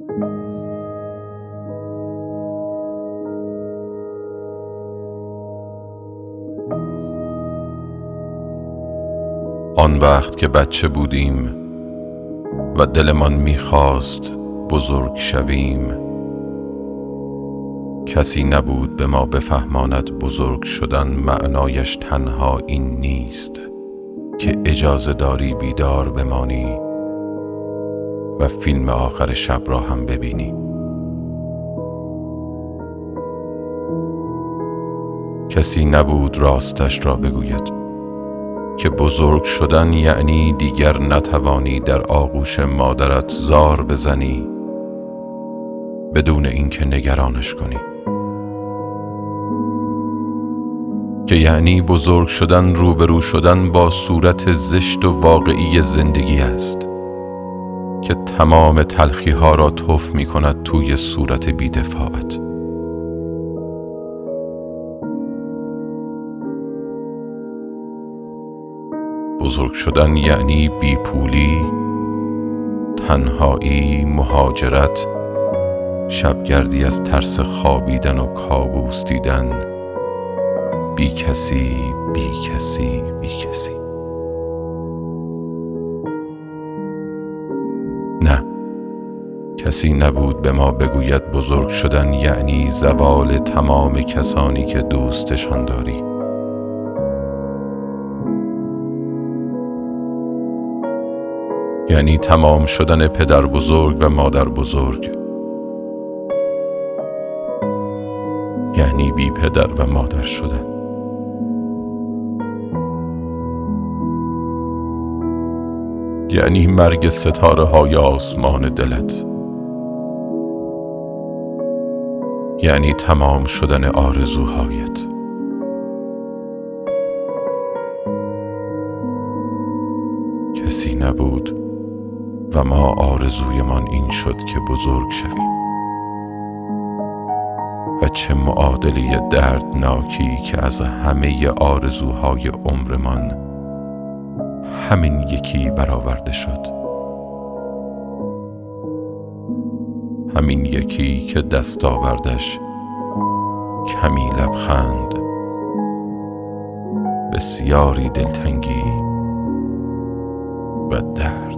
آن وقت که بچه بودیم و دلمان می‌خواست بزرگ شویم کسی نبود به ما بفهماند بزرگ شدن معنایش تنها این نیست که اجازه داری بیدار بمانی. و فیلم آخر شب را هم ببینی. کسی نبود راستش را بگوید که بزرگ شدن یعنی دیگر نتوانی در آغوش مادرت زار بزنی بدون اینکه نگرانش کنی. که یعنی بزرگ شدن روبرو شدن با صورت زشت و واقعی زندگی است. که تمام تلخی ها را توف می کند توی صورت بیدفاعت. بزرگ شدن یعنی بیپولی تنهایی مهاجرت شبگردی از ترس خوابیدن و کابوس دیدن. بی کسی بی کسی بی کسی نه. کسی نبود به ما بگوید بزرگ شدن یعنی زوال تمام کسانی که دوستشان داری. یعنی تمام شدن پدر بزرگ و مادر بزرگ. یعنی بی پدر و مادر شدن. یعنی مرگ ستاره های آسمان دلت. یعنی تمام شدن آرزوهایت. کسی نبود و ما آرزویمان این شد که بزرگ شویم. و چه معادلی دردناکی که از همه آرزوهای عمرمان همین یکی برآورده شد. همین یکی که دست آوردش کمی لبخند بسیاری دلتنگی و درد